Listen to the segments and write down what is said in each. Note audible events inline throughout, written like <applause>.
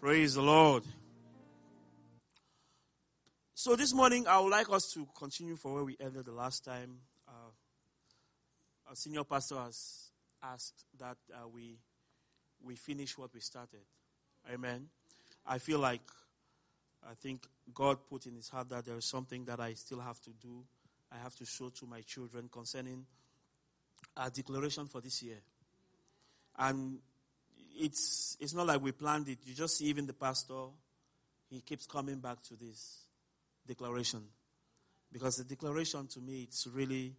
Praise the Lord. So this morning, I would like us to continue from where we ended the last time. Uh, our senior pastor has asked that uh, we we finish what we started. Amen. I feel like I think God put in His heart that there is something that I still have to do. I have to show to my children concerning our declaration for this year. And it's it's not like we planned it. You just see even the pastor, he keeps coming back to this declaration. Because the declaration to me it's really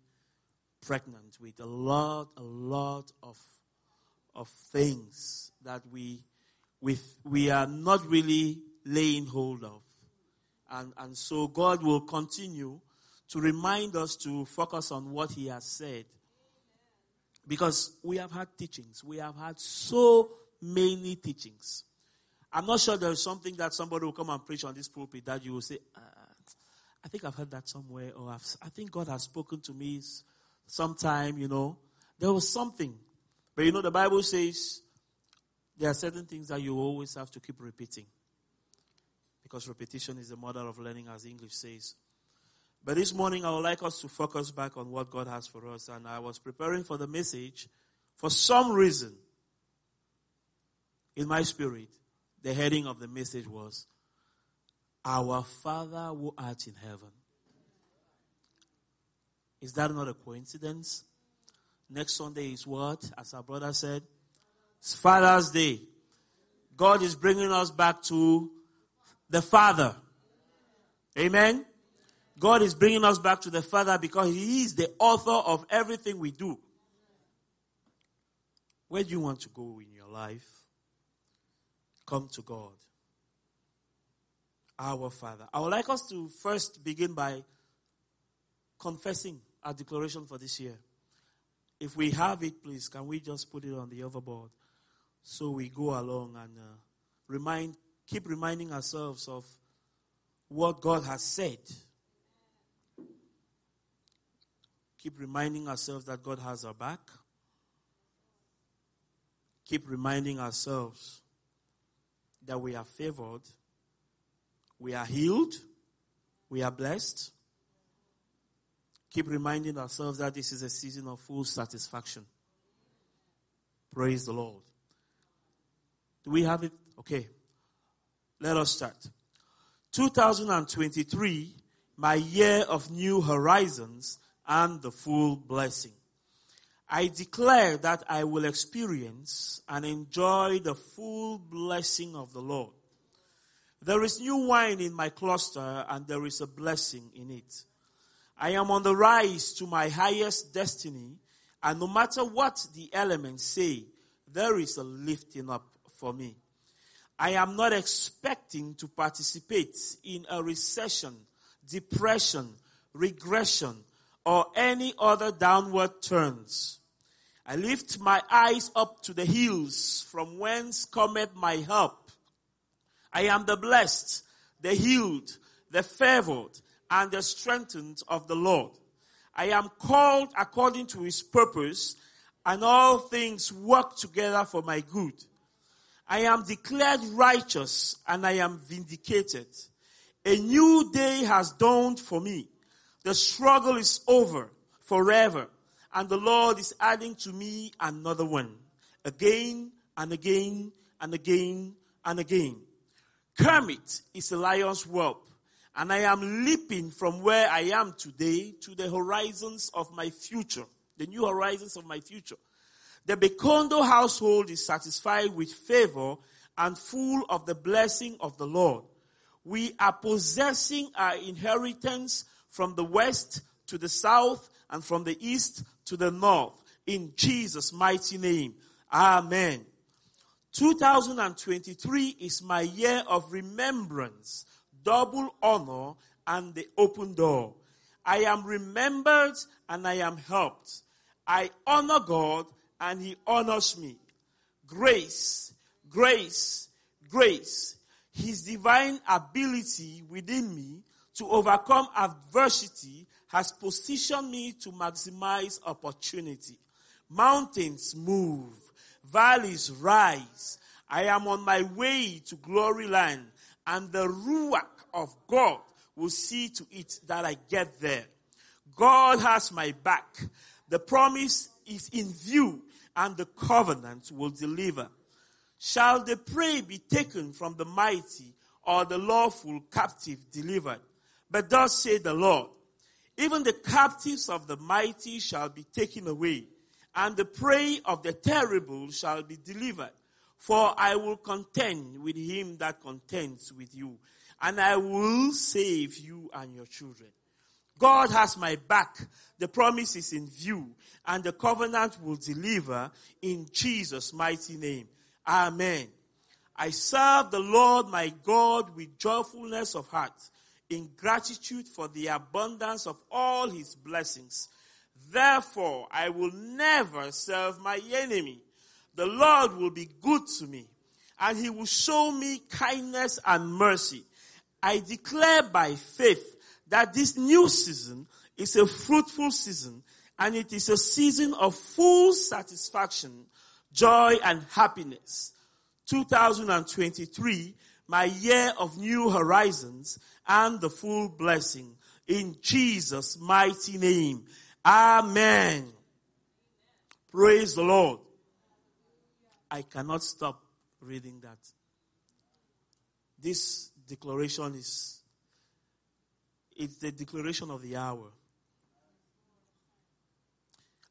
pregnant with a lot, a lot of of things that we we we are not really laying hold of. And and so God will continue to remind us to focus on what He has said. Because we have had teachings. We have had so many teachings. I'm not sure there's something that somebody will come and preach on this pulpit that you will say, uh, I think I've heard that somewhere, or I think God has spoken to me sometime, you know. There was something. But you know, the Bible says there are certain things that you always have to keep repeating. Because repetition is the mother of learning, as English says. But this morning, I would like us to focus back on what God has for us. And I was preparing for the message. For some reason, in my spirit, the heading of the message was, Our Father who art in heaven. Is that not a coincidence? Next Sunday is what? As our brother said, it's Father's Day. God is bringing us back to the Father. Amen. God is bringing us back to the Father because He is the author of everything we do. Where do you want to go in your life? Come to God. Our Father. I would like us to first begin by confessing our declaration for this year. If we have it, please, can we just put it on the overboard so we go along and uh, remind, keep reminding ourselves of what God has said Keep reminding ourselves that God has our back. Keep reminding ourselves that we are favored, we are healed, we are blessed. Keep reminding ourselves that this is a season of full satisfaction. Praise the Lord. Do we have it? Okay. Let us start. 2023, my year of new horizons, and the full blessing. I declare that I will experience and enjoy the full blessing of the Lord. There is new wine in my cluster and there is a blessing in it. I am on the rise to my highest destiny and no matter what the elements say, there is a lifting up for me. I am not expecting to participate in a recession, depression, regression, or any other downward turns. I lift my eyes up to the hills from whence cometh my help. I am the blessed, the healed, the favored, and the strengthened of the Lord. I am called according to his purpose, and all things work together for my good. I am declared righteous, and I am vindicated. A new day has dawned for me. The struggle is over forever. And the Lord is adding to me another one. Again and again and again and again. Kermit is a lion's whelp. And I am leaping from where I am today to the horizons of my future. The new horizons of my future. The Bekondo household is satisfied with favor and full of the blessing of the Lord. We are possessing our inheritance from the west to the south and from the east to the north. In Jesus' mighty name. Amen. 2023 is my year of remembrance, double honor, and the open door. I am remembered and I am helped. I honor God and He honors me. Grace, grace, grace. His divine ability within me to overcome adversity has positioned me to maximize opportunity. Mountains move, valleys rise, I am on my way to glory land, and the Ruach of God will see to it that I get there. God has my back. The promise is in view, and the covenant will deliver. Shall the prey be taken from the mighty, or the lawful captive delivered? But thus say the Lord, even the captives of the mighty shall be taken away, and the prey of the terrible shall be delivered. For I will contend with him that contends with you, and I will save you and your children. God has my back. The promise is in view, and the covenant will deliver in Jesus' mighty name. Amen. I serve the Lord my God with joyfulness of heart in gratitude for the abundance of all his blessings. Therefore, I will never serve my enemy. The Lord will be good to me, and he will show me kindness and mercy. I declare by faith that this new season is a fruitful season, and it is a season of full satisfaction, joy, and happiness. 2023, my year of new horizons, and the full blessing. In Jesus' mighty name. Amen. Praise the Lord. I cannot stop reading that. This declaration is it's the declaration of the hour.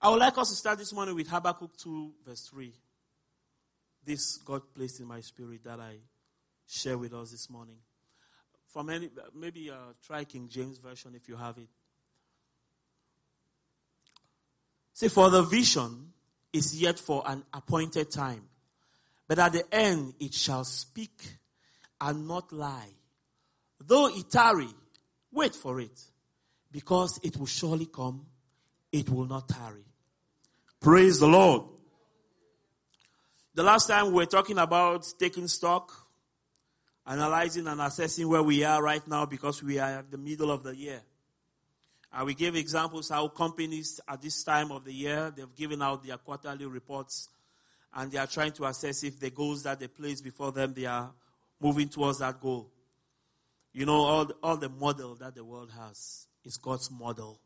I would like us to start this morning with Habakkuk 2, verse 3. This God placed in my spirit that I share with us this morning. From any, maybe uh, try King James Version if you have it. See, for the vision is yet for an appointed time, but at the end it shall speak and not lie. Though it tarry, wait for it, because it will surely come, it will not tarry. Praise the Lord. The last time we were talking about taking stock, analyzing and assessing where we are right now because we are at the middle of the year. And we gave examples how companies at this time of the year, they've given out their quarterly reports and they are trying to assess if the goals that they place before them, they are moving towards that goal. You know, all the, all the model that the world has is God's model.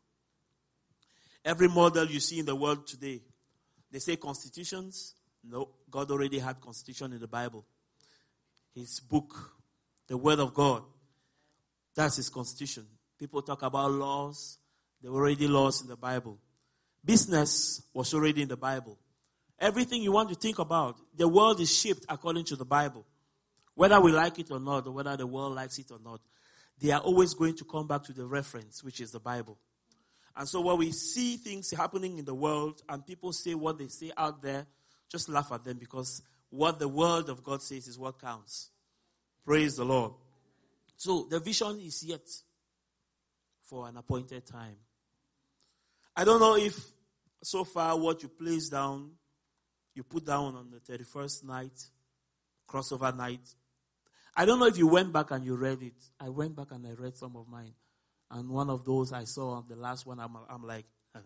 Every model you see in the world today, they say constitutions. No, God already had constitution in the Bible. His book the Word of God. That's His constitution. People talk about laws. There were already laws in the Bible. Business was already in the Bible. Everything you want to think about, the world is shaped according to the Bible. Whether we like it or not, or whether the world likes it or not, they are always going to come back to the reference, which is the Bible. And so when we see things happening in the world and people say what they say out there, just laugh at them because what the word of God says is what counts. Praise the Lord. So the vision is yet for an appointed time. I don't know if so far what you place down, you put down on the 31st night, crossover night. I don't know if you went back and you read it. I went back and I read some of mine. And one of those I saw, the last one, I'm, I'm like, <laughs>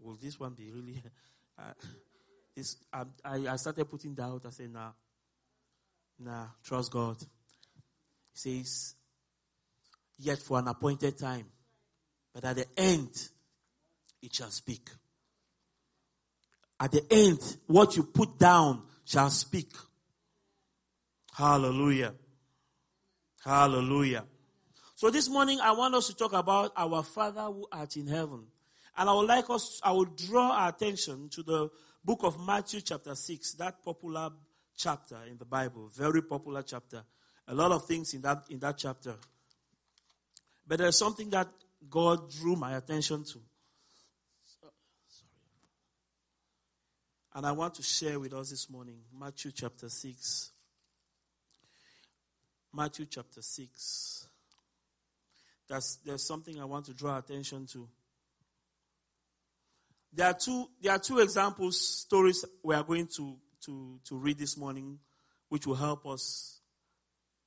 will this one be really? <laughs> Uh, This, I, I started putting doubt. I said, nah, Nah, trust God. He says, yet for an appointed time, but at the end, it shall speak. At the end, what you put down shall speak. Hallelujah. Hallelujah. So this morning, I want us to talk about our Father who art in heaven. And I would like us, I will draw our attention to the book of Matthew chapter 6, that popular chapter in the Bible, very popular chapter. A lot of things in that in that chapter. But there's something that God drew my attention to. And I want to share with us this morning Matthew chapter 6. Matthew chapter 6. That's, there's something I want to draw attention to. There are two, there are two examples, stories we are going to to, to read this morning, which will help us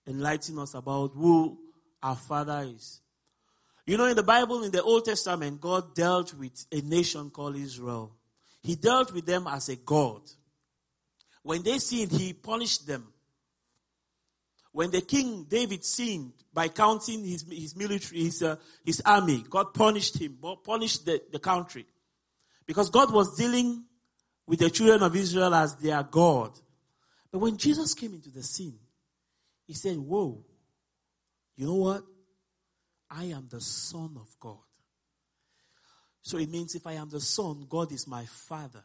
enlighten us about who our Father is. You know, in the Bible, in the Old Testament, God dealt with a nation called Israel. He dealt with them as a God. When they sinned, he punished them. When the king David sinned by counting his, his military, his, uh, his army, God punished him, punished the, the country. Because God was dealing with the children of Israel as their God. But when Jesus came into the scene, he said, Whoa, you know what? I am the Son of God. So it means if I am the Son, God is my Father.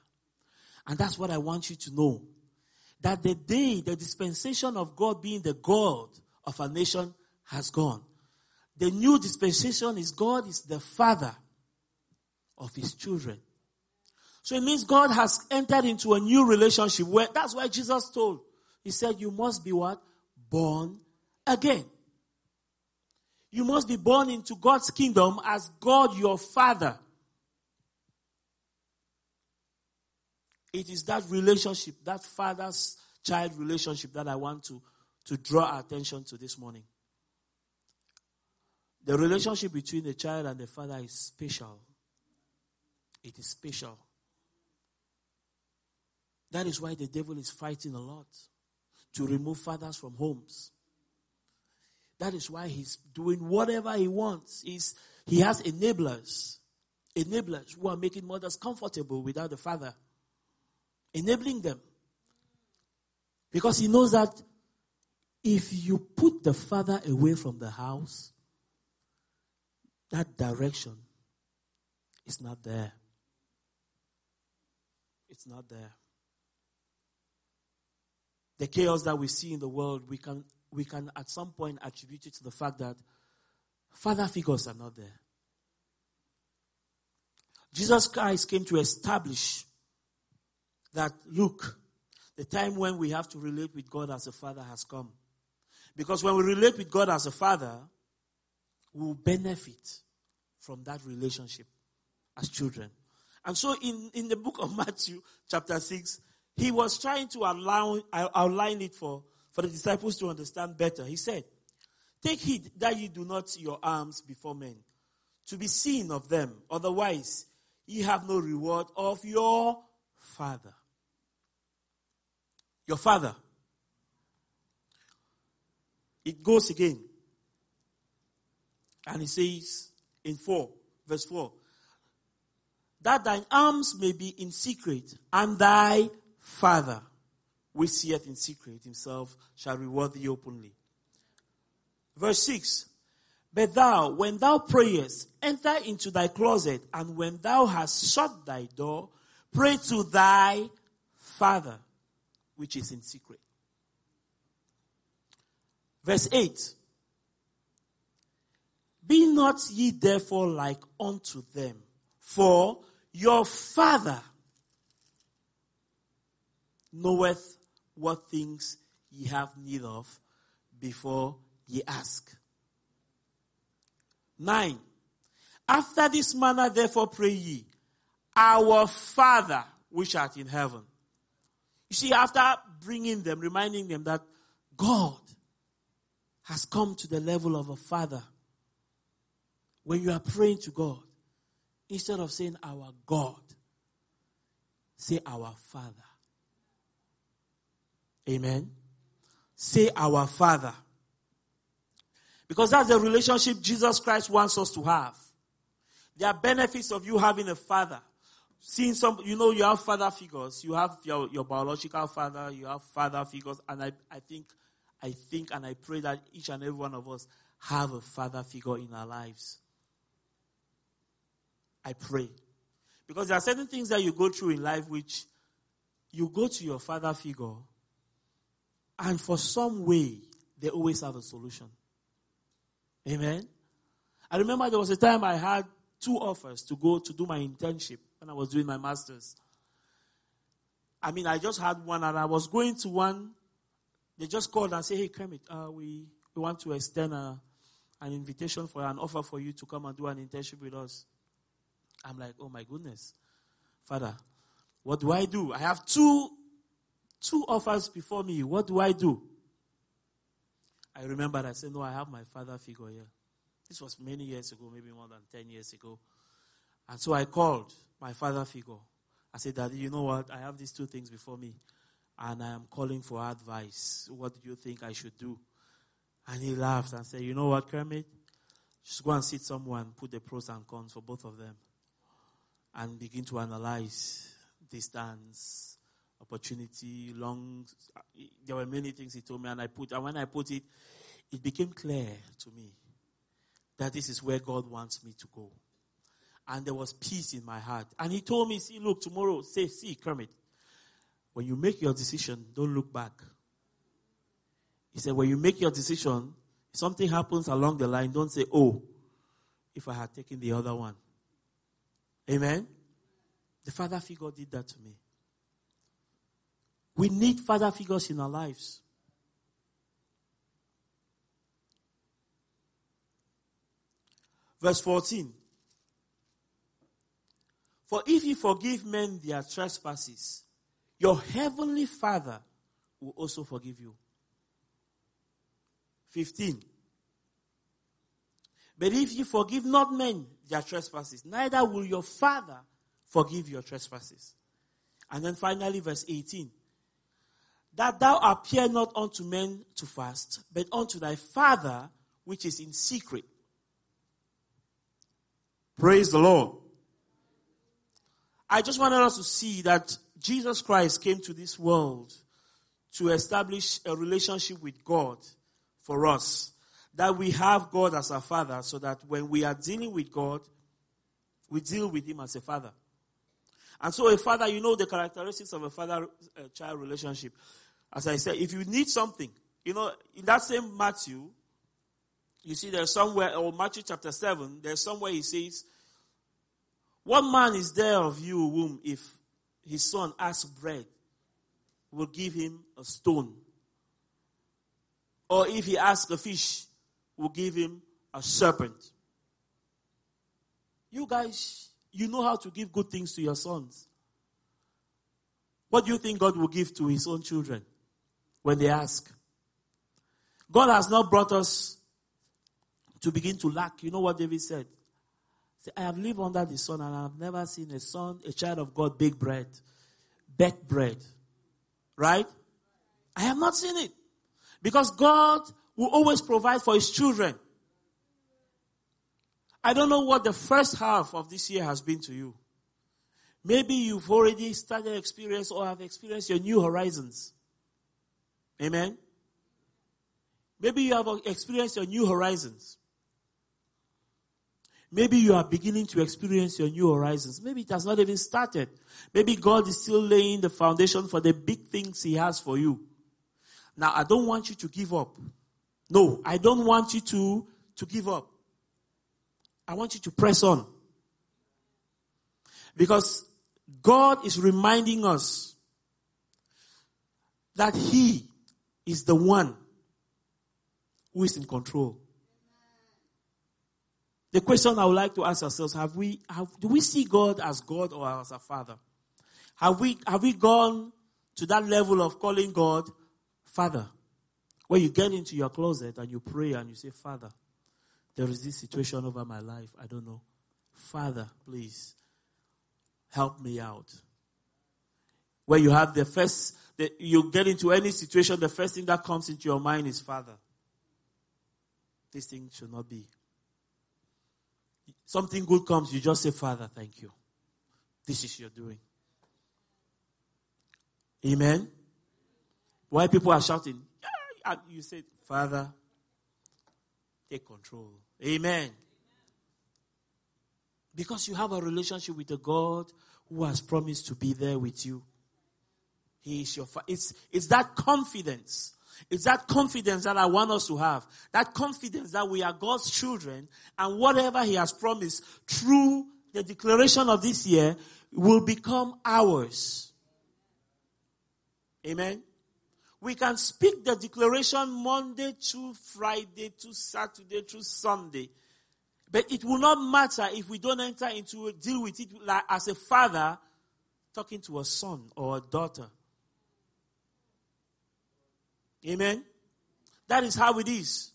And that's what I want you to know. That the day, the dispensation of God being the God of a nation has gone. The new dispensation is God is the Father of His children. So it means God has entered into a new relationship where that's why Jesus told. He said, You must be what? Born again. You must be born into God's kingdom as God your Father. It is that relationship, that father's child relationship that I want to, to draw attention to this morning. The relationship between the child and the father is special. It is special. That is why the devil is fighting a lot to remove fathers from homes. That is why he's doing whatever he wants. He's, he has enablers. Enablers who are making mothers comfortable without the father. Enabling them. Because he knows that if you put the father away from the house, that direction is not there. It's not there the chaos that we see in the world, we can, we can at some point attribute it to the fact that father figures are not there. Jesus Christ came to establish that, look, the time when we have to relate with God as a father has come. Because when we relate with God as a father, we will benefit from that relationship as children. And so in, in the book of <laughs> Matthew, chapter 6, he was trying to outline, outline it for, for the disciples to understand better. He said, Take heed that you do not your alms before men, to be seen of them. Otherwise, ye have no reward of your Father. Your Father. It goes again. And he says in 4, verse 4, that thine alms may be in secret, and thy Father, which seeth in secret himself, shall reward thee openly. Verse 6 But thou, when thou prayest, enter into thy closet, and when thou hast shut thy door, pray to thy Father, which is in secret. Verse 8 Be not ye therefore like unto them, for your Father knoweth what things ye have need of before ye ask. Nine. After this manner, therefore, pray ye, Our Father which art in heaven. You see, after bringing them, reminding them that God has come to the level of a father, when you are praying to God, instead of saying our God, say our Father. Amen. Say our Father. Because that's the relationship Jesus Christ wants us to have. There are benefits of you having a father. Seeing some, you know, you have father figures. You have your, your biological father, you have father figures, and I, I think, I think and I pray that each and every one of us have a father figure in our lives. I pray. Because there are certain things that you go through in life which you go to your father figure and for some way, they always have a solution. Amen. I remember there was a time I had two offers to go to do my internship when I was doing my master's. I mean, I just had one and I was going to one. They just called and said, Hey, Kermit, uh, we, we want to extend a, an invitation for an offer for you to come and do an internship with us. I'm like, Oh my goodness. Father, what do I do? I have two two offers before me. What do I do? I remember I said, No, I have my father figure here. This was many years ago, maybe more than 10 years ago. And so I called my father figure. I said, Daddy, you know what? I have these two things before me. and I am calling for advice. What do you think I should do? And he laughed and said, You know what, Kermit? Just go and sit somewhere and put the pros and cons for both of them and begin to analyze distance, opportunity, long. There were many things he told me, and I put, and when I put it, it became clear to me that this is where God wants me to go. And there was peace in my heart. And he told me, see, look, tomorrow, say, see, Kermit, when you make your decision, don't look back. He said, when you make your decision, if something happens along the line, don't say, oh, if I had taken the other one. Amen? The father figure did that to me. We need father figures in our lives. Verse 14. For if you forgive men their trespasses, your heavenly Father will also forgive you. 15. But if you forgive not men their trespasses, neither will your Father forgive your trespasses. And then finally, verse 18. That thou appear not unto men to fast, but unto thy Father which is in secret. Praise the Lord. I just wanted us to see that Jesus Christ came to this world to establish a relationship with God for us. That we have God as our Father so that when we are dealing with God, we deal with Him as a Father. And so a father, you know the characteristics of a father-child uh, relationship. As I said, if you need something, you know, in that same Matthew, you see there's somewhere, or Matthew chapter 7, there's somewhere he says, What man is there of you whom if his son asks bread, will give him a stone? Or if he asks a fish, will give him a serpent? You guys, you know how to give good things to your sons. What do you think God will give to his own children when they ask? God has not brought us to begin to lack. You know what David said? Say, I have lived under the sun and I have never seen a son, a child of God, bake bread, bake bread. Right? I have not seen it. Because God will always provide for his children. I don't know what the first half of this year has been to you. Maybe you've already started experience or have experienced your new horizons. Amen. Maybe you have experienced your new horizons. Maybe you are beginning to experience your new horizons. Maybe it has not even started. Maybe God is still laying the foundation for the big things He has for you. Now, I don't want you to give up. No, I don't want you to, to give up. I want you to press on. Because God is reminding us that He is the one who is in control. The question I would like to ask ourselves, have we, have, do we see God as God or as a father? Have we, have we gone to that level of calling God Father? Where you get into your closet and you pray and you say, Father, there is this situation over my life. I don't know. Father, please help me out. Where you have the first, the, you get into any situation, the first thing that comes into your mind is Father. This thing should not be. Something good comes, you just say, Father, thank you. This is your doing. Amen. Why people are shouting, and you say, Father, take control. Amen. Because you have a relationship with a God who has promised to be there with you. He is your father. It's, it's that confidence. It's that confidence that I want us to have. That confidence that we are God's children and whatever He has promised through the declaration of this year will become ours. Amen. We can speak the declaration Monday to Friday to Saturday to Sunday. But it will not matter if we don't enter into a deal with it like as a father talking to a son or a daughter. Amen. That is how it is.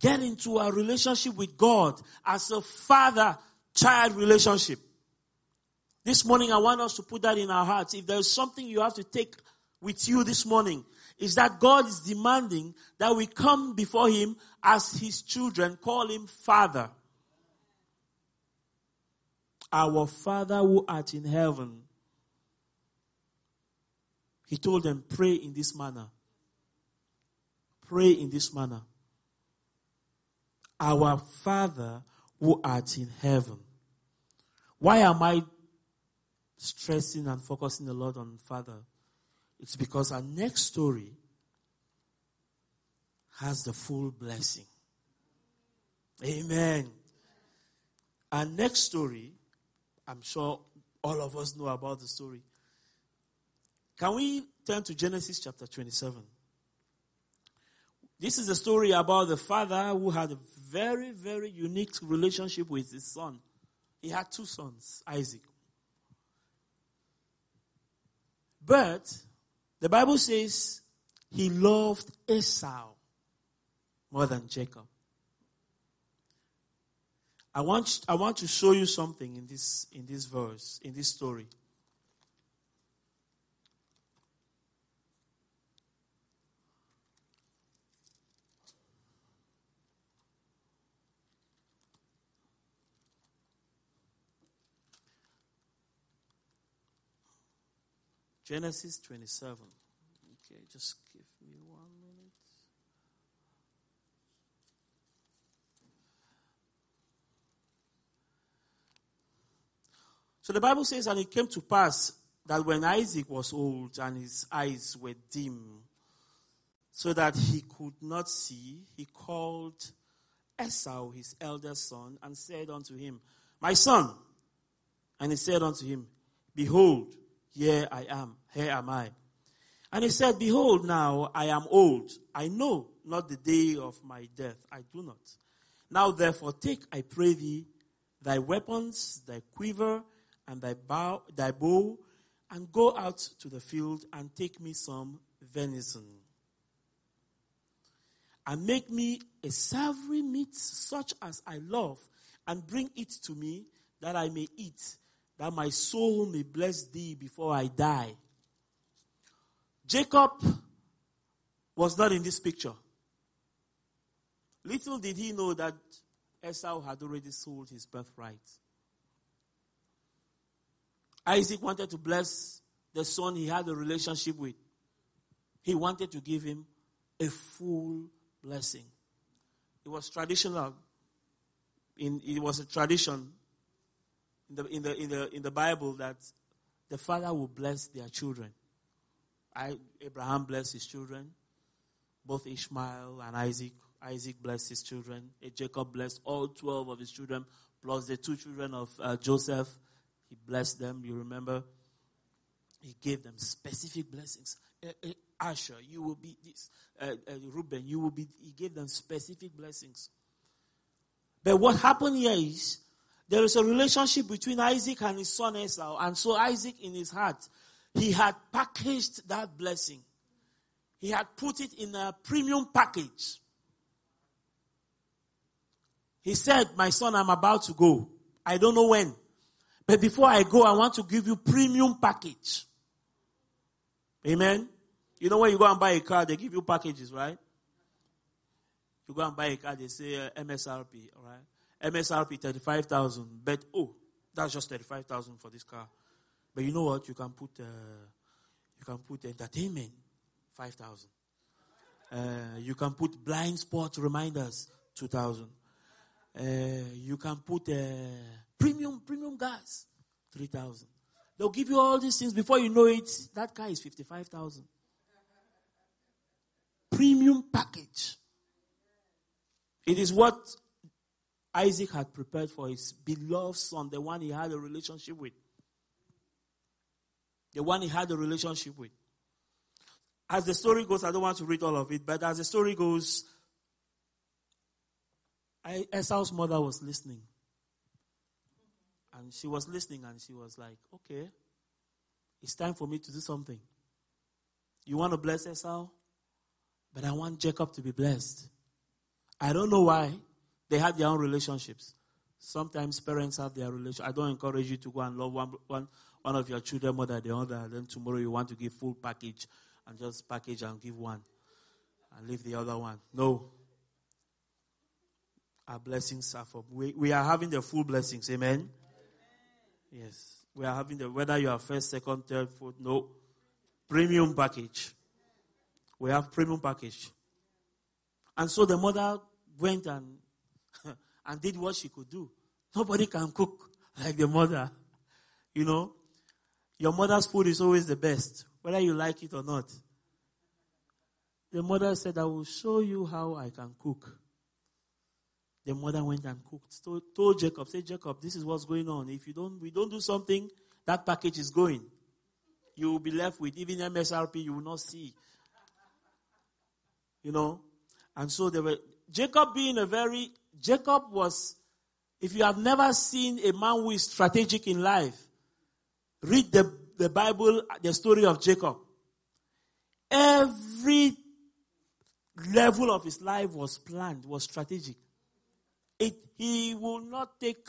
Get into a relationship with God as a father child relationship. This morning, I want us to put that in our hearts. If there's something you have to take with you this morning, is that God is demanding that we come before Him as His children, call Him Father. Our Father who art in heaven. He told them, pray in this manner. Pray in this manner. Our Father who art in heaven. Why am I stressing and focusing a lot on Father? It's because our next story has the full blessing. Amen. Our next story, I'm sure all of us know about the story. Can we turn to Genesis chapter 27? This is a story about the father who had a very, very unique relationship with his son. He had two sons, Isaac. But the Bible says he loved Esau more than Jacob. I want, I want to show you something in this, in this verse, in this story. Genesis 27. Okay, just give me one minute. So the Bible says, and it came to pass that when Isaac was old and his eyes were dim, so that he could not see, he called Esau, his elder son, and said unto him, My son. And he said unto him, Behold, here I am. Here am I. And he said, Behold, now I am old. I know not the day of my death. I do not. Now therefore take, I pray thee, thy weapons, thy quiver, and thy bow, thy bow, and go out to the field and take me some venison. And make me a savory meat such as I love, and bring it to me that I may eat that my soul may bless thee before I die. Jacob was not in this picture. Little did he know that Esau had already sold his birthright. Isaac wanted to bless the son he had a relationship with. He wanted to give him a full blessing. It was traditional. In, it was a tradition in the, in the, in the, in the Bible that the father will bless their children. I, Abraham blessed his children, both Ishmael and Isaac. Isaac blessed his children. Jacob blessed all 12 of his children, plus the two children of uh, Joseph. He blessed them, you remember? He gave them specific blessings. Uh, uh, Asher, you will be this. Reuben, you will be. He gave them specific blessings. But what happened here is there is a relationship between Isaac and his son Esau. And so Isaac, in his heart, he had packaged that blessing. He had put it in a premium package. He said, My son, I'm about to go. I don't know when. But before I go, I want to give you premium package. Amen. You know when you go and buy a car, they give you packages, right? You go and buy a car, they say uh, MSRP, all right? MSRP 35,000, but oh, that's just 35,000 for this car. But you know what? You can put, uh, you can put entertainment, 5,000. Uh, you can put blind spot reminders, 2,000. Uh, you can put uh, premium, premium gas, 3,000. They'll give you all these things before you know it. That car is 55,000. Premium package. It is what Isaac had prepared for his beloved son, the one he had a relationship with. The one he had a relationship with. As the story goes, I don't want to read all of it, but as the story goes, I, Esau's mother was listening. And she was listening and she was like, okay, it's time for me to do something. You want to bless Esau? But I want Jacob to be blessed. I don't know why. They had their own relationships. Sometimes parents have their relationship. I don't encourage you to go and love one, one, one of your children more than the other. Then tomorrow you want to give full package and just package and give one and leave the other one. No. Our blessings are for we, we are having the full blessings. Amen. Amen. Yes. We are having the whether you are first, second, third, fourth, no. Premium package. We have premium package. And so the mother went and and did what she could do. Nobody can cook like the mother. You know, your mother's food is always the best, whether you like it or not. The mother said, I will show you how I can cook. The mother went and cooked. Told, told Jacob, say, Jacob, this is what's going on. If you don't, we don't do something, that package is going. You will be left with even MSRP you will not see. You know? And so they were, Jacob being a very, Jacob was, if you have never seen a man who is strategic in life, read the, the Bible, the story of Jacob. Every level of his life was planned, was strategic. It, he will not take,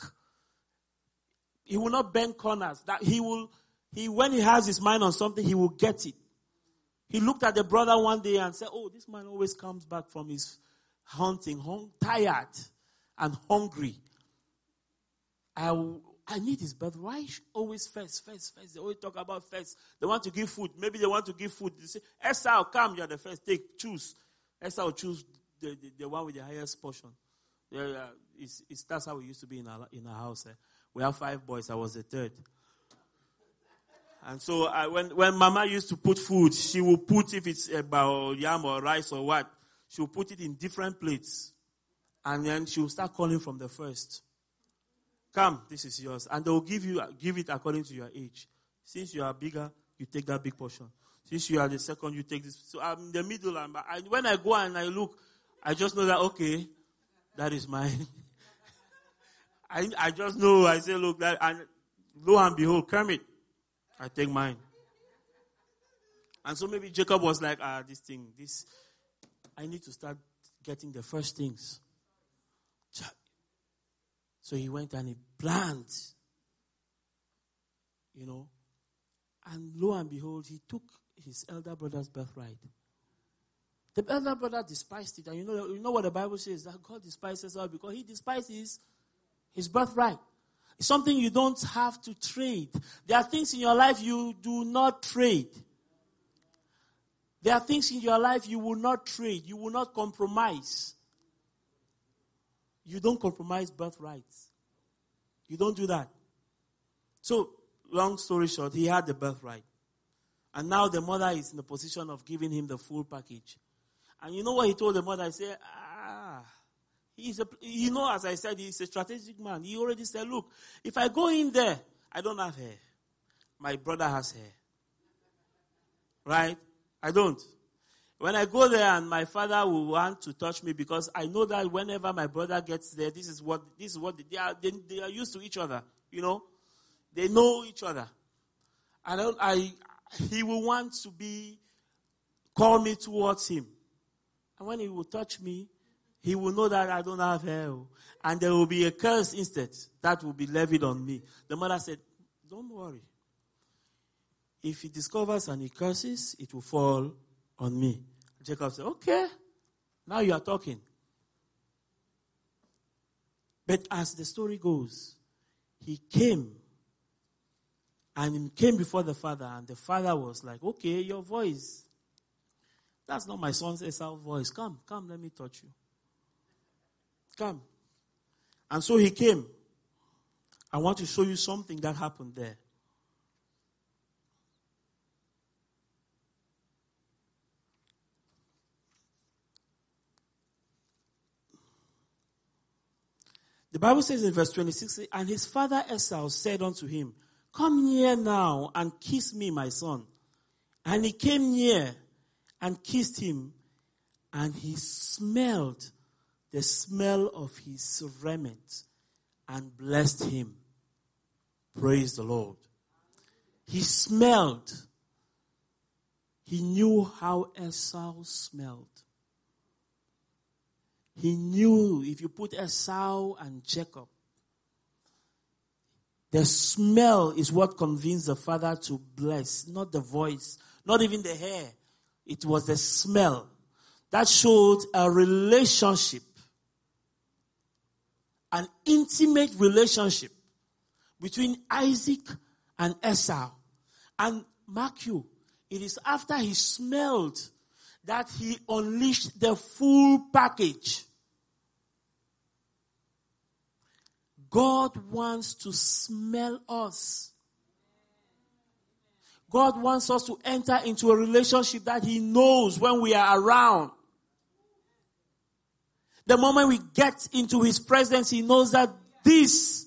he will not bend corners. That he will, he, when he has his mind on something, he will get it. He looked at the brother one day and said, Oh, this man always comes back from his hunting, home tired and hungry. I, I need his birth. Why always first, first, first? They always talk about first. They want to give food. Maybe they want to give food. They say, Esau, come, you're the first. Take, choose. Esau will choose the, the, the, one with the highest portion. Yeah. It's, it's, that's how we used to be in our, in our house. Eh? We have five boys. I was the third. And so I, when, when mama used to put food, she would put, if it's about yam or rice or what, she would put it in different plates. And then she will start calling from the first. Come, this is yours. And they will give you, give it according to your age. Since you are bigger, you take that big portion. Since you are the second, you take this. So I'm in the middle. And I, when I go and I look, I just know that, okay, that is mine. <laughs> I, I just know, I say, look, that, and lo and behold, Kermit, I take mine. And so maybe Jacob was like, ah, this thing, this, I need to start getting the first things. So he went and he planned, you know, and lo and behold, he took his elder brother's birthright. The elder brother despised it, and you know, you know what the Bible says that God despises us because he despises his birthright. It's something you don't have to trade. There are things in your life you do not trade. There are things in your life you will not trade. You will not compromise. You don't compromise birthrights. You don't do that. So, long story short, he had the birthright. And now the mother is in the position of giving him the full package. And you know what he told the mother? He said, ah, He's a, you know, as I said, he's a strategic man. He already said, look, if I go in there, I don't have hair. My brother has hair. Right? I don't. When I go there and my father will want to touch me because I know that whenever my brother gets there, this is what, this is what, they are, they, they are used to each other. You know? They know each other. I don't, I, he will want to be, call me towards him. And when he will touch me, he will know that I don't have hair. And there will be a curse instead that will be levied on me. The mother said, Don't worry. If he discovers and he curses, it will fall on me. Jacob said, Okay, now you are talking. But as the story goes, he came and he came before the father, and the father was like, Okay, your voice. That's not my son's Esau voice. Come, come, let me touch you. Come. And so he came. I want to show you something that happened there. The Bible says in verse 26, and his father Esau said unto him, Come near now and kiss me, my son. And he came near and kissed him, and he smelled the smell of his raiment and blessed him. Praise the Lord. He smelled. He knew how Esau smelled. He knew if you put Esau and Jacob The smell is what convinced the father to bless, not the voice, not even the hair. It was the smell that showed a relationship, an intimate relationship between Isaac and Esau. And mark you, it is after he smelled that he unleashed the full package. God wants to smell us. God wants us to enter into a relationship that He knows when we are around. The moment we get into His presence, He knows that this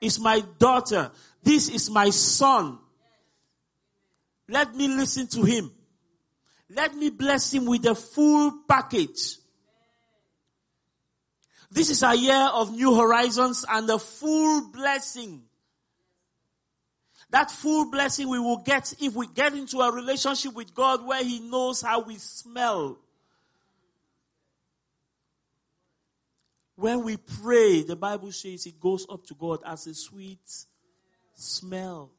is my daughter. This is my son. Let me listen to Him. Let me bless Him with the full package. This is a year of new horizons and the full blessing. That full blessing we will get if we get into a relationship with God where He knows how we smell. When we pray, the Bible says it goes up to God as a sweet smell.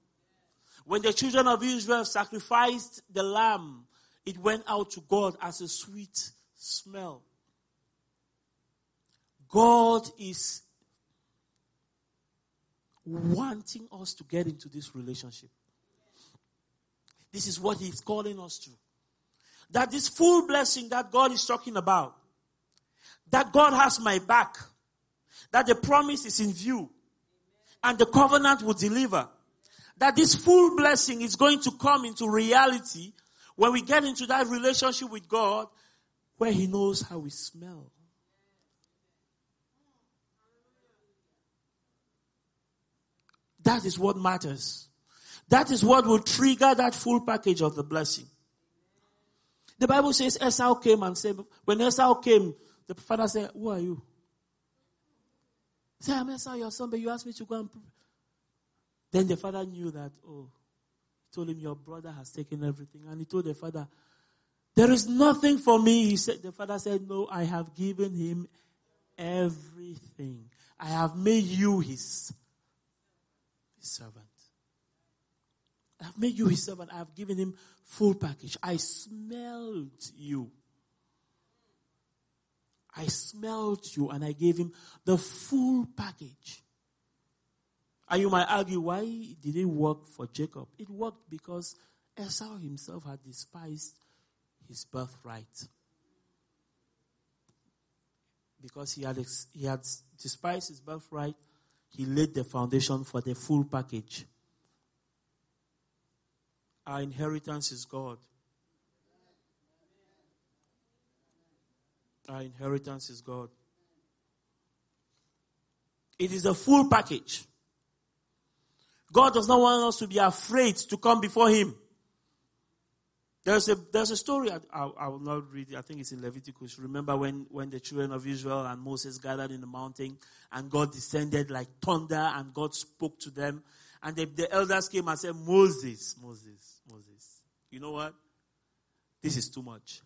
When the children of Israel sacrificed the lamb, it went out to God as a sweet smell. God is wanting us to get into this relationship. This is what He's calling us to. That this full blessing that God is talking about, that God has my back, that the promise is in view, and the covenant will deliver. That this full blessing is going to come into reality when we get into that relationship with God where He knows how we smell. That is what matters. That is what will trigger that full package of the blessing. The Bible says Esau came and said, when Esau came, the father said, Who are you? Say, I'm Esau, your son, but you asked me to go and. Then the father knew that, oh, he told him, Your brother has taken everything. And he told the father, There is nothing for me. He said, the father said, No, I have given him everything. I have made you his his servant. I've made you his servant. I've given him full package. I smelled you. I smelled you and I gave him the full package. And you might argue, why did it work for Jacob? It worked because Esau himself had despised his birthright. Because he had, he had despised his birthright, he laid the foundation for the full package. Our inheritance is God. Our inheritance is God. It is a full package. God does not want us to be afraid to come before Him. There's a, there's a story, I, I, will not read it, I think it's in Leviticus. Remember when, when the children of Israel and Moses gathered in the mountain and God descended like thunder and God spoke to them. And the, the elders came and said, Moses, Moses, Moses. You know what? This is too much.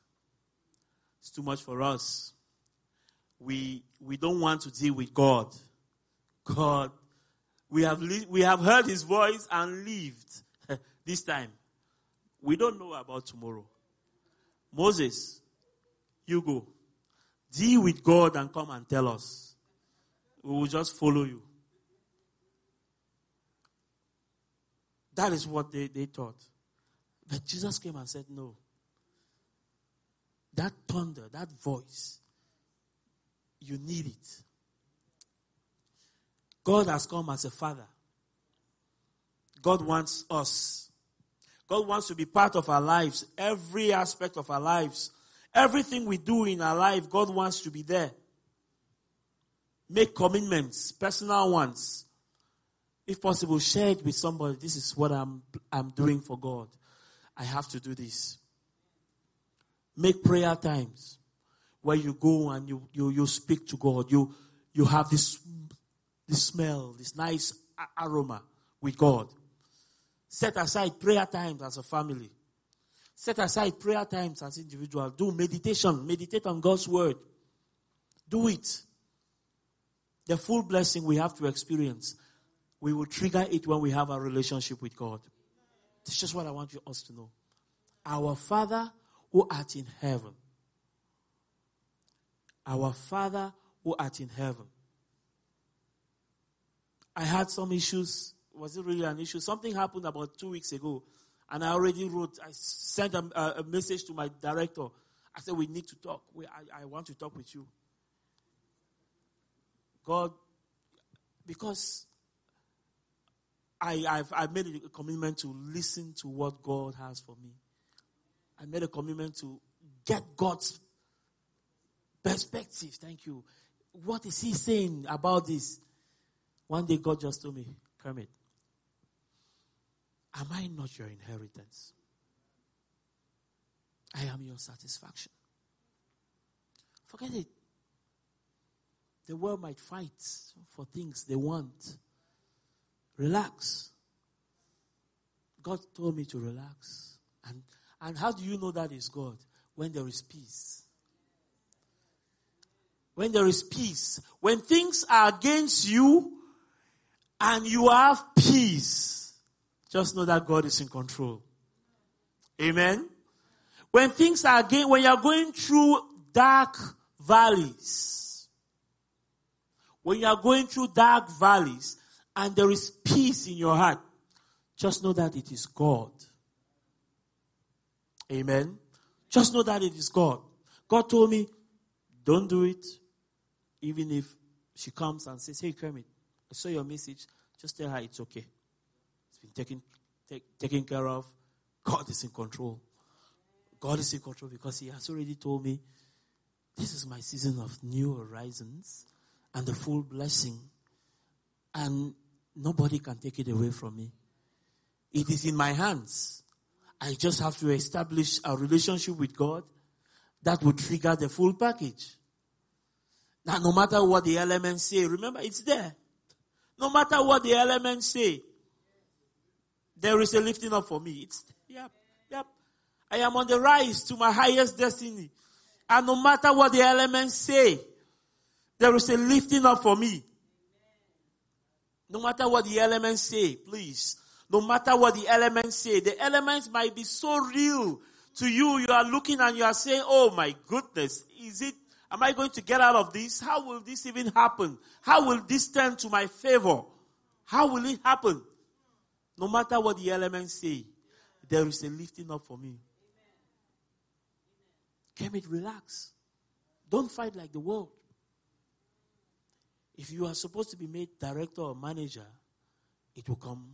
It's too much for us. We, we don't want to deal with God. God, we have, li- we have heard his voice and lived <laughs> this time. We don't know about tomorrow. Moses, you go. Deal with God and come and tell us. We will just follow you. That is what they, they thought. But Jesus came and said, No. That thunder, that voice, you need it. God has come as a father. God wants us God wants to be part of our lives, every aspect of our lives. Everything we do in our life, God wants to be there. Make commitments, personal ones. If possible, share it with somebody. This is what I'm, I'm doing for God. I have to do this. Make prayer times where you go and you, you, you speak to God. You, you have this, this smell, this nice aroma with God. Set aside prayer times as a family. Set aside prayer times as individuals. Do meditation. Meditate on God's word. Do it. The full blessing we have to experience we will trigger it when we have a relationship with God. It's just what I want you us to know. Our Father who art in heaven. Our Father who art in heaven. I had some issues. Was it really an issue? Something happened about two weeks ago, and I already wrote, I sent a, a message to my director. I said, We need to talk. We, I, I want to talk with you. God, because I, I've, I've made a commitment to listen to what God has for me. I made a commitment to get God's perspective. Thank you. What is He saying about this? One day God just told me, Kermit, am I not your inheritance? I am your satisfaction. Forget it. The world might fight for things they want. Relax. God told me to relax. And, and how do you know that is God? When there is peace. When there is peace. When things are against you and you have peace, just know that God is in control. Amen. When things are against, when you're going through dark valleys, when you are going through dark valleys, and there is peace in your heart, just know that it is God. Amen. Just know that it is God. God told me, don't do it. Even if she comes and says, Hey, Kermit, I saw your message. Just tell her it's okay. It's been taken, take, taken care of. God is in control. God is in control because He has already told me this is my season of new horizons and the full blessing. And Nobody can take it away from me. It is in my hands. I just have to establish a relationship with God that would trigger the full package. Now, no matter what the elements say, remember it's there. No matter what the elements say, there is a lifting up for me. It's, yep, yep. I am on the rise to my highest destiny. And no matter what the elements say, there is a lifting up for me. No matter what the elements say, please. No matter what the elements say, the elements might be so real to you. You are looking and you are saying, Oh my goodness, is it, am I going to get out of this? How will this even happen? How will this turn to my favor? How will it happen? No matter what the elements say, there is a lifting up for me. Kermit, relax. Don't fight like the world. If you are supposed to be made director or manager, it will come.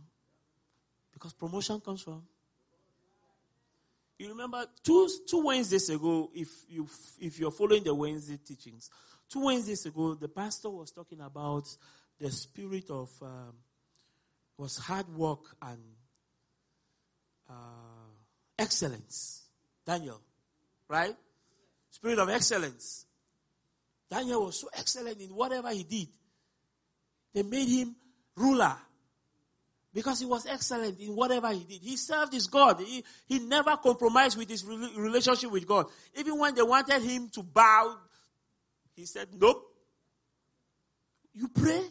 Because promotion comes from. You remember two, two Wednesdays ago, if, you, if you're following the Wednesday teachings, two Wednesdays ago, the pastor was talking about the spirit of um, was hard work and uh, excellence. Daniel, right? Spirit of excellence. Daniel was so excellent in whatever he did. They made him ruler because he was excellent in whatever he did. He served his God. He, he never compromised with his relationship with God. Even when they wanted him to bow, he said, Nope. You pray?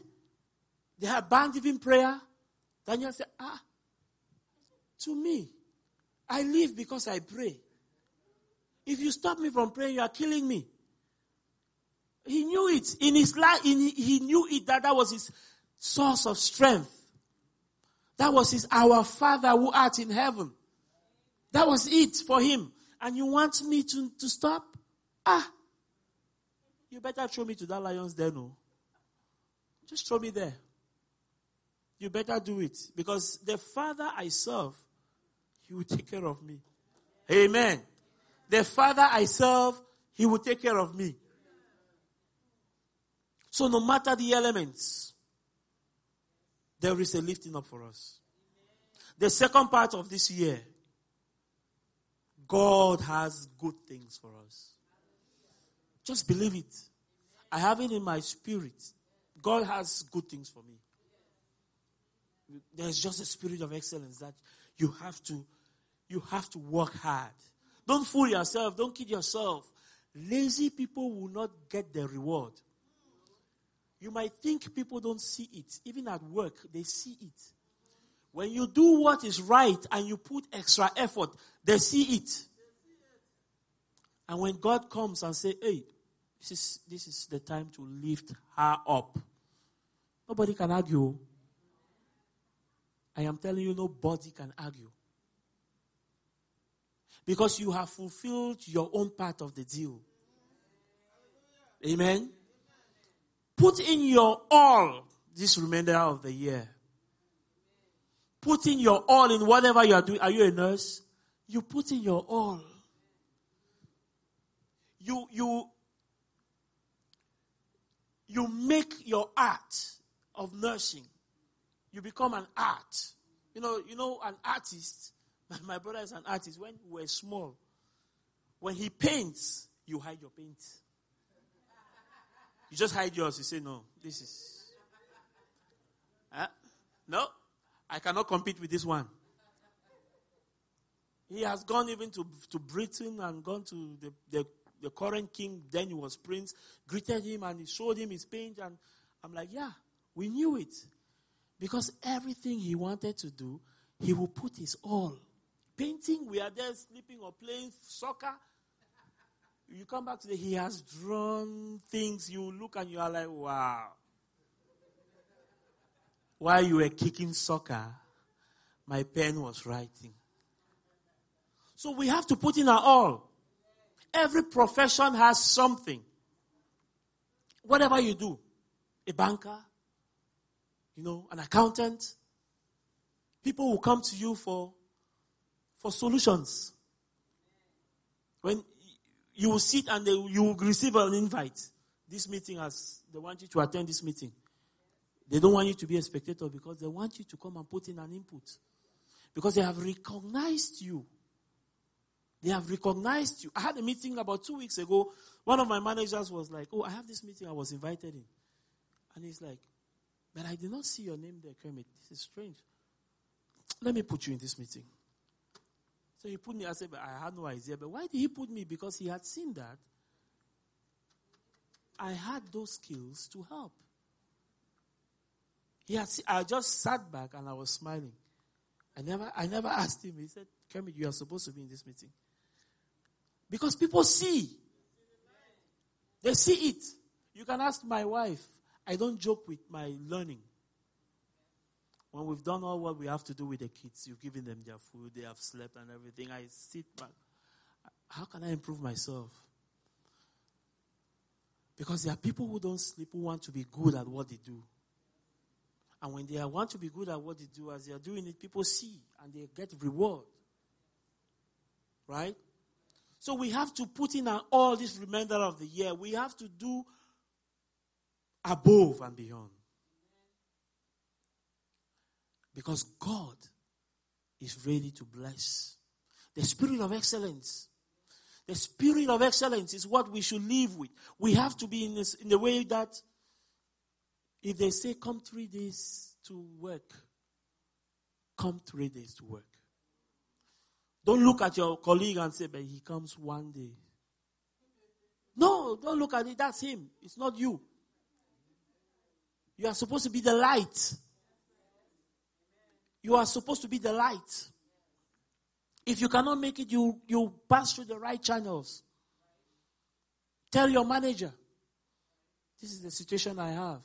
They have banned even prayer. Daniel said, Ah, to me, I live because I pray. If you stop me from praying, you are killing me. He knew it in his life. he knew it that that was his source of strength. That was his our Father who art in heaven. That was it for him. And you want me to, to stop? Ah, you better throw me to that lion's den. No, just throw me there. You better do it because the Father I serve, He will take care of me. Amen. The Father I serve, He will take care of me. So no matter the elements, there is a lifting up for us. The second part of this year, God has good things for us. Just believe it. I have it in my spirit. God has good things for me. There's just a spirit of excellence that you have to you have to work hard. Don't fool yourself, don't kid yourself. Lazy people will not get the reward. You might think people don't see it. Even at work, they see it. When you do what is right and you put extra effort, they see it. And when God comes and say, hey, this is, this is the time to lift her up. Nobody can argue. I am telling you, nobody can argue. Because you have fulfilled your own part of the deal. Amen. Put in your all this remainder of the year. Put in your all in whatever you are doing. Are you a nurse? You put in your all. You, you, you make your art of nursing. You become an art. You know, you know, an artist. <laughs> My brother is an artist. When we were small, when he paints, you hide your paint. You just hide yours. You say, no, this is. Huh? No, I cannot compete with this one. He has gone even to, to Britain and gone to the, the, the current king, then he was prince, greeted him and he showed him his paint. And I'm like, yeah, we knew it. Because everything he wanted to do, he will put his all. Painting, we are there sleeping or playing soccer. You come back today, he has drawn things. You look and you are like, wow. While you were kicking soccer, my pen was writing. So we have to put in our all. Every profession has something. Whatever you do, a banker, you know, an accountant, people will come to you for, for solutions. When you will sit and they, you will receive an invite. This meeting has, they want you to attend this meeting. They don't want you to be a spectator because they want you to come and put in an input. Because they have recognized you. They have recognized you. I had a meeting about two weeks ago. One of my managers was like, Oh, I have this meeting I was invited in. And he's like, But I did not see your name there, Kermit. This is strange. Let me put you in this meeting. So he put me, I said, but I had no idea. But why did he put me? Because he had seen that I had those skills to help. He had I just sat back and I was smiling. I never, I never <laughs> asked him. He said, Kermit, you are supposed to be in this meeting. Because people see. They see it. You can ask my wife. I don't joke with my learning. When we've done all what we have to do with the kids, you've given them their food, they have slept and everything, I sit back. How can I improve myself? Because there are people who don't sleep who want to be good at what they do. And when they want to be good at what they do, as they are doing it, people see and they get reward. Right? So we have to put in all this remainder of the year. We have to do above and beyond. Because God is ready to bless. The spirit of excellence. The spirit of excellence is what we should live with. We have to be in, this, in the way that if they say come three days to work, come three days to work. Don't look at your colleague and say, but he comes one day. No, don't look at it. That's him. It's not you. You are supposed to be the light. You are supposed to be the light. If you cannot make it, you, you pass through the right channels. Tell your manager, this is the situation I have.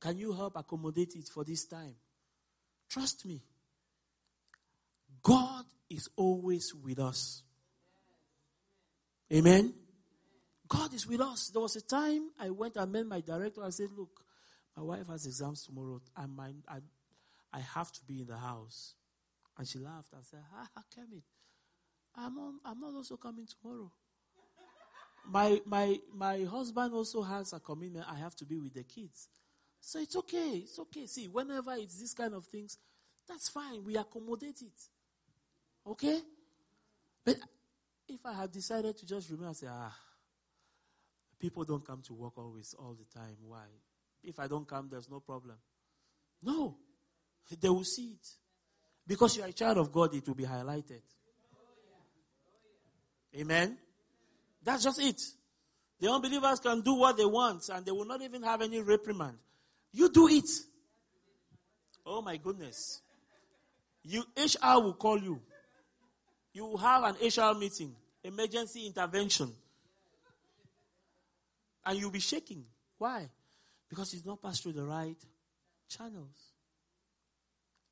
Can you help accommodate it for this time? Trust me. God is always with us. Amen. God is with us. There was a time I went and met my director. I said, Look, my wife has exams tomorrow. I, might, I, I have to be in the house. And she laughed and said, Ah, Kermit, I'm, on, I'm not also coming tomorrow. my, my, my husband also has a commitment. I have to be with the kids. So it's okay. It's okay. See, whenever it's this kind of things, that's fine. We accommodate it. Okay? But if I had decided to just remain and say, ah, people don't come to work always, all the time. Why? If I don't come, there's no problem. No. They will see it. Because you are a child of God, it will be highlighted. Amen. That's just it. The unbelievers can do what they want and they will not even have any reprimand. You do it. Oh my goodness. You HR will call you. You will have an HR meeting, emergency intervention. And you'll be shaking. Why? Because it's not passed through the right channels.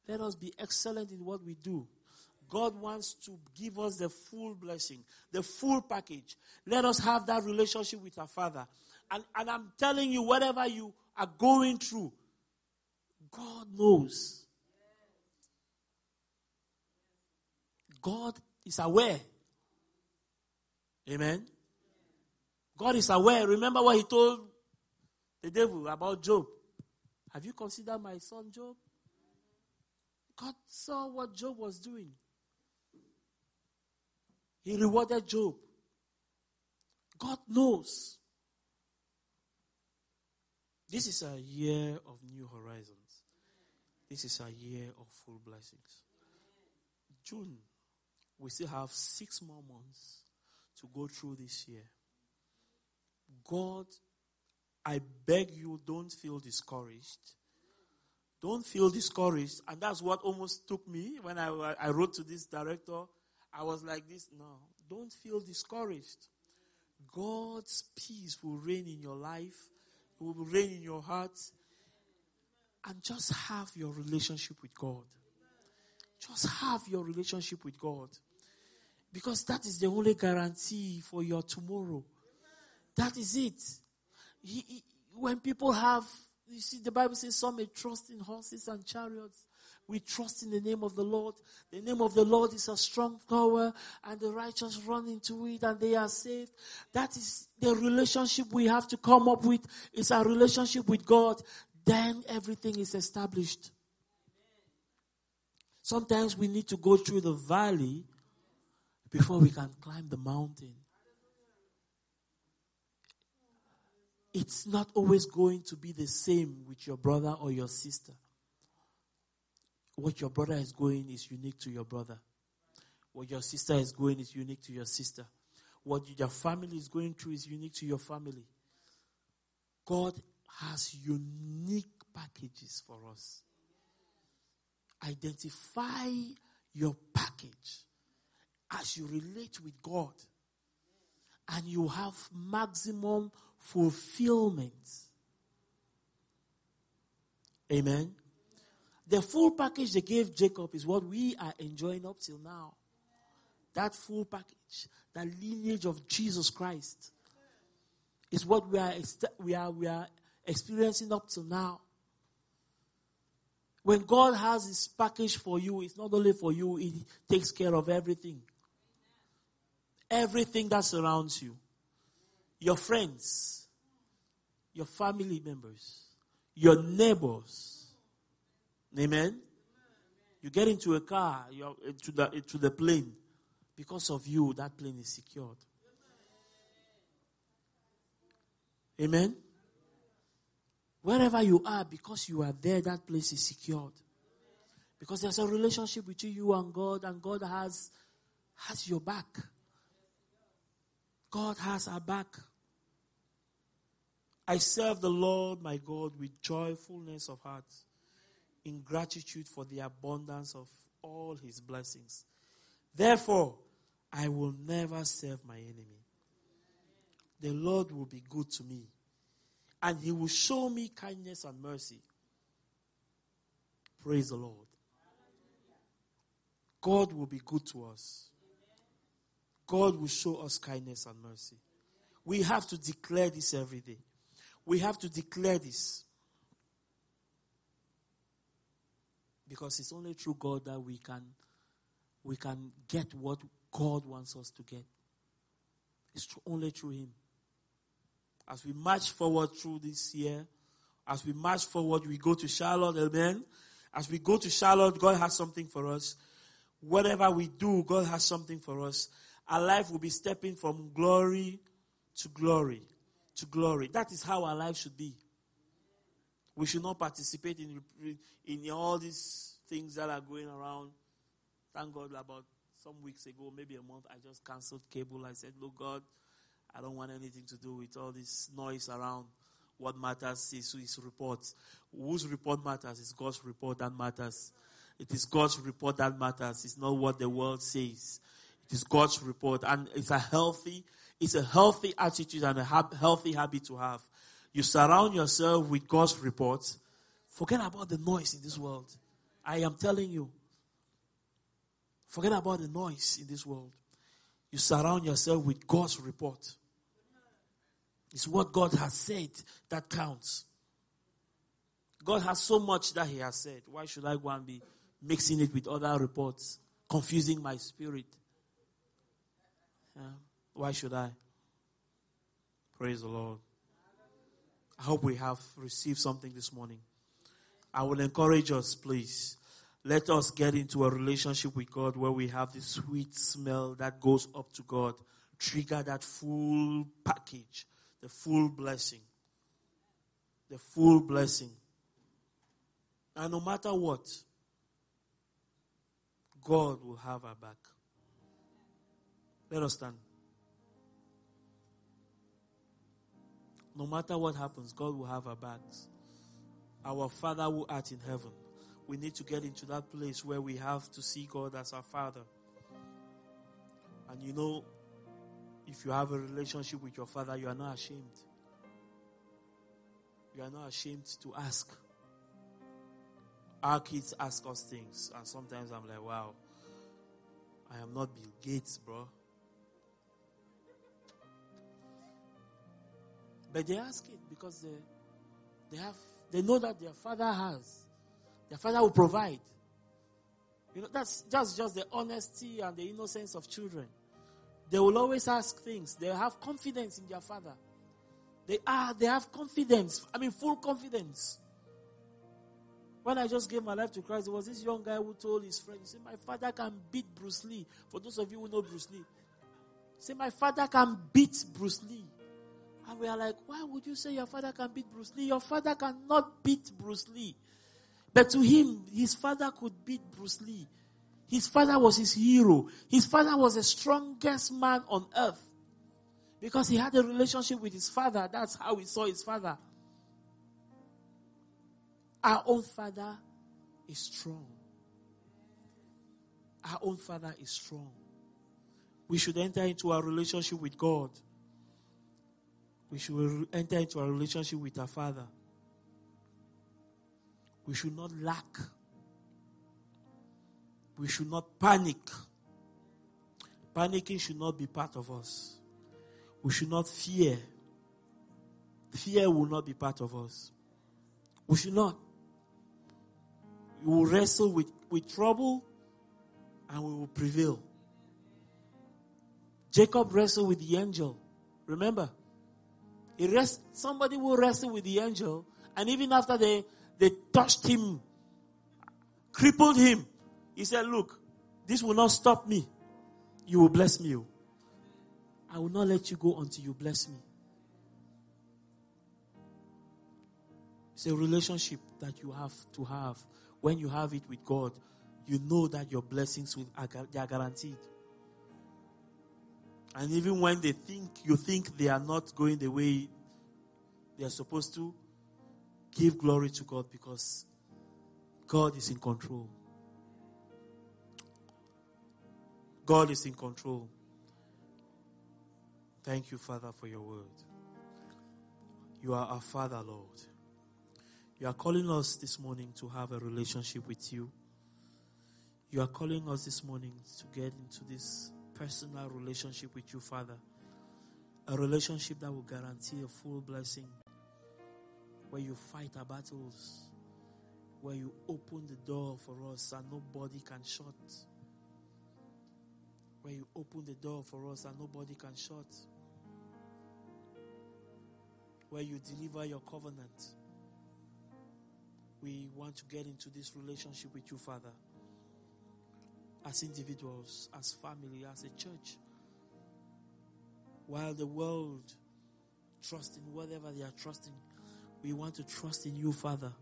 Let us be excellent in what we do. God wants to give us the full blessing, the full package. Let us have that relationship with our Father. And, and I'm telling you, whatever you are going through, God knows. God is aware. Amen. God is aware. Remember what he told the devil about Job. Have you considered my son Job? God saw what Job was doing. He rewarded Job. God knows. This is a year of new horizons. This is a year of full blessings. June, we still have six more months to go through this year. God, I beg you, don't feel discouraged. Don't feel discouraged. And that's what almost took me when I, I wrote to this director. I was like this. No, don't feel discouraged. God's peace will reign in your life. It will reign in your heart. And just have your relationship with God. Just have your relationship with God. Because that is the only guarantee for your tomorrow. That is it. He, he, when people have, you see, the Bible says some may trust in horses and chariots. We trust in the name of the Lord. The name of the Lord is a strong tower, and the righteous run into it and they are saved. That is the relationship we have to come up with. It's our relationship with God. Then everything is established. Sometimes we need to go through the valley before we can climb the mountain. It's not always going to be the same with your brother or your sister. What your brother is going is unique to your brother. What your sister is going is unique to your sister. What your family is going through is unique to your family. God has unique packages for us. Identify your package as you relate with God and you have maximum fulfillment. Amen. The full package they gave Jacob is what we are enjoying up till now. That full package, that lineage of Jesus Christ, is what we are, we are, we are experiencing up till now. When God has His package for you, it's not only for you, He takes care of everything everything that surrounds you your friends, your family members, your neighbors. Amen. You get into a car, you're to the to the plane. Because of you, that plane is secured. Amen. Wherever you are, because you are there, that place is secured. Because there's a relationship between you and God, and God has has your back. God has our back. I serve the Lord my God with joyfulness of heart, in gratitude for the abundance of all his blessings. Therefore, I will never serve my enemy. The Lord will be good to me, and he will show me kindness and mercy. Praise the Lord. God will be good to us. God will show us kindness and mercy. We have to declare this every day. We have to declare this. Because it's only through God that we can we can get what God wants us to get. It's only through Him. As we march forward through this year, as we march forward, we go to Charlotte, amen. As we go to Charlotte, God has something for us. Whatever we do, God has something for us. Our life will be stepping from glory to glory to glory. That is how our life should be. We should not participate in, in all these things that are going around. Thank God about some weeks ago, maybe a month, I just canceled cable. I said, Look, God, I don't want anything to do with all this noise around. What matters is his report. Whose report matters? It's God's report that matters. It is God's report that matters. It's not what the world says. It is God's report. And it's a healthy, it's a healthy attitude and a ha- healthy habit to have. You surround yourself with God's report. Forget about the noise in this world. I am telling you. Forget about the noise in this world. You surround yourself with God's report. It's what God has said that counts. God has so much that He has said. Why should I go and be mixing it with other reports, confusing my spirit? Yeah. Why should I? Praise the Lord. I hope we have received something this morning. I will encourage us, please. Let us get into a relationship with God where we have the sweet smell that goes up to God. Trigger that full package, the full blessing. The full blessing. And no matter what, God will have our back. Let us stand. No matter what happens, God will have our backs. Our Father who art in heaven. We need to get into that place where we have to see God as our Father. And you know, if you have a relationship with your Father, you are not ashamed. You are not ashamed to ask. Our kids ask us things, and sometimes I'm like, wow, I am not Bill Gates, bro. But they ask it because they, they have they know that their father has. Their father will provide. You know, that's, that's just the honesty and the innocence of children. They will always ask things. They have confidence in their father. They are, they have confidence. I mean, full confidence. When I just gave my life to Christ, there was this young guy who told his friend, he said, My father can beat Bruce Lee. For those of you who know Bruce Lee, say, My father can beat Bruce Lee. And we are like, why would you say your father can beat Bruce Lee? Your father cannot beat Bruce Lee. But to him, his father could beat Bruce Lee. His father was his hero. His father was the strongest man on earth. Because he had a relationship with his father. That's how he saw his father. Our own father is strong. Our own father is strong. We should enter into our relationship with God we should enter into a relationship with our Father. We should not lack. We should not panic. Panicking should not be part of us. We should not fear. Fear will not be part of us. We should not. We will wrestle with, with trouble and we will prevail. Jacob wrestled with the angel. Remember? He rest, somebody will wrestle with the angel, and even after they, they touched him, crippled him, he said, Look, this will not stop me. You will bless me. I will not let you go until you bless me. It's a relationship that you have to have. When you have it with God, you know that your blessings are guaranteed. And even when they think, you think they are not going the way they are supposed to, give glory to God because God is in control. God is in control. Thank you, Father, for your word. You are our Father, Lord. You are calling us this morning to have a relationship with you. You are calling us this morning to get into this personal relationship with you, Father. A relationship that will guarantee a full blessing. Where you fight our battles. Where you open the door for us and nobody can shut. Where you open the door for us and nobody can shut. Where you deliver your covenant. We want to get into this relationship with you, Father as individuals, as family, as a church. While the world trusts in whatever they are trusting, we want to trust in you, Father.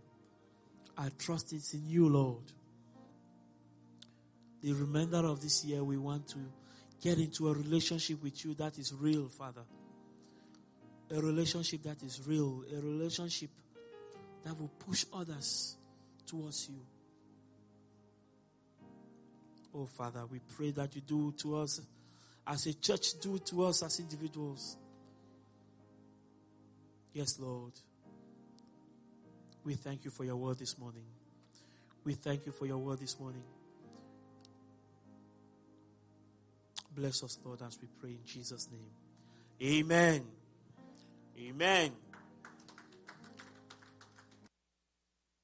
Our trust is in you, Lord. The remainder of this year, we want to get into a relationship with you that is real, Father. a relationship that is real, a relationship that will push others towards you. Oh, Father, we pray that you do to us as a church, do to us as individuals. Yes, Lord. We thank you for your word this morning. We thank you for your word this morning. Bless us, Lord, as we pray in Jesus' name. Amen. Amen.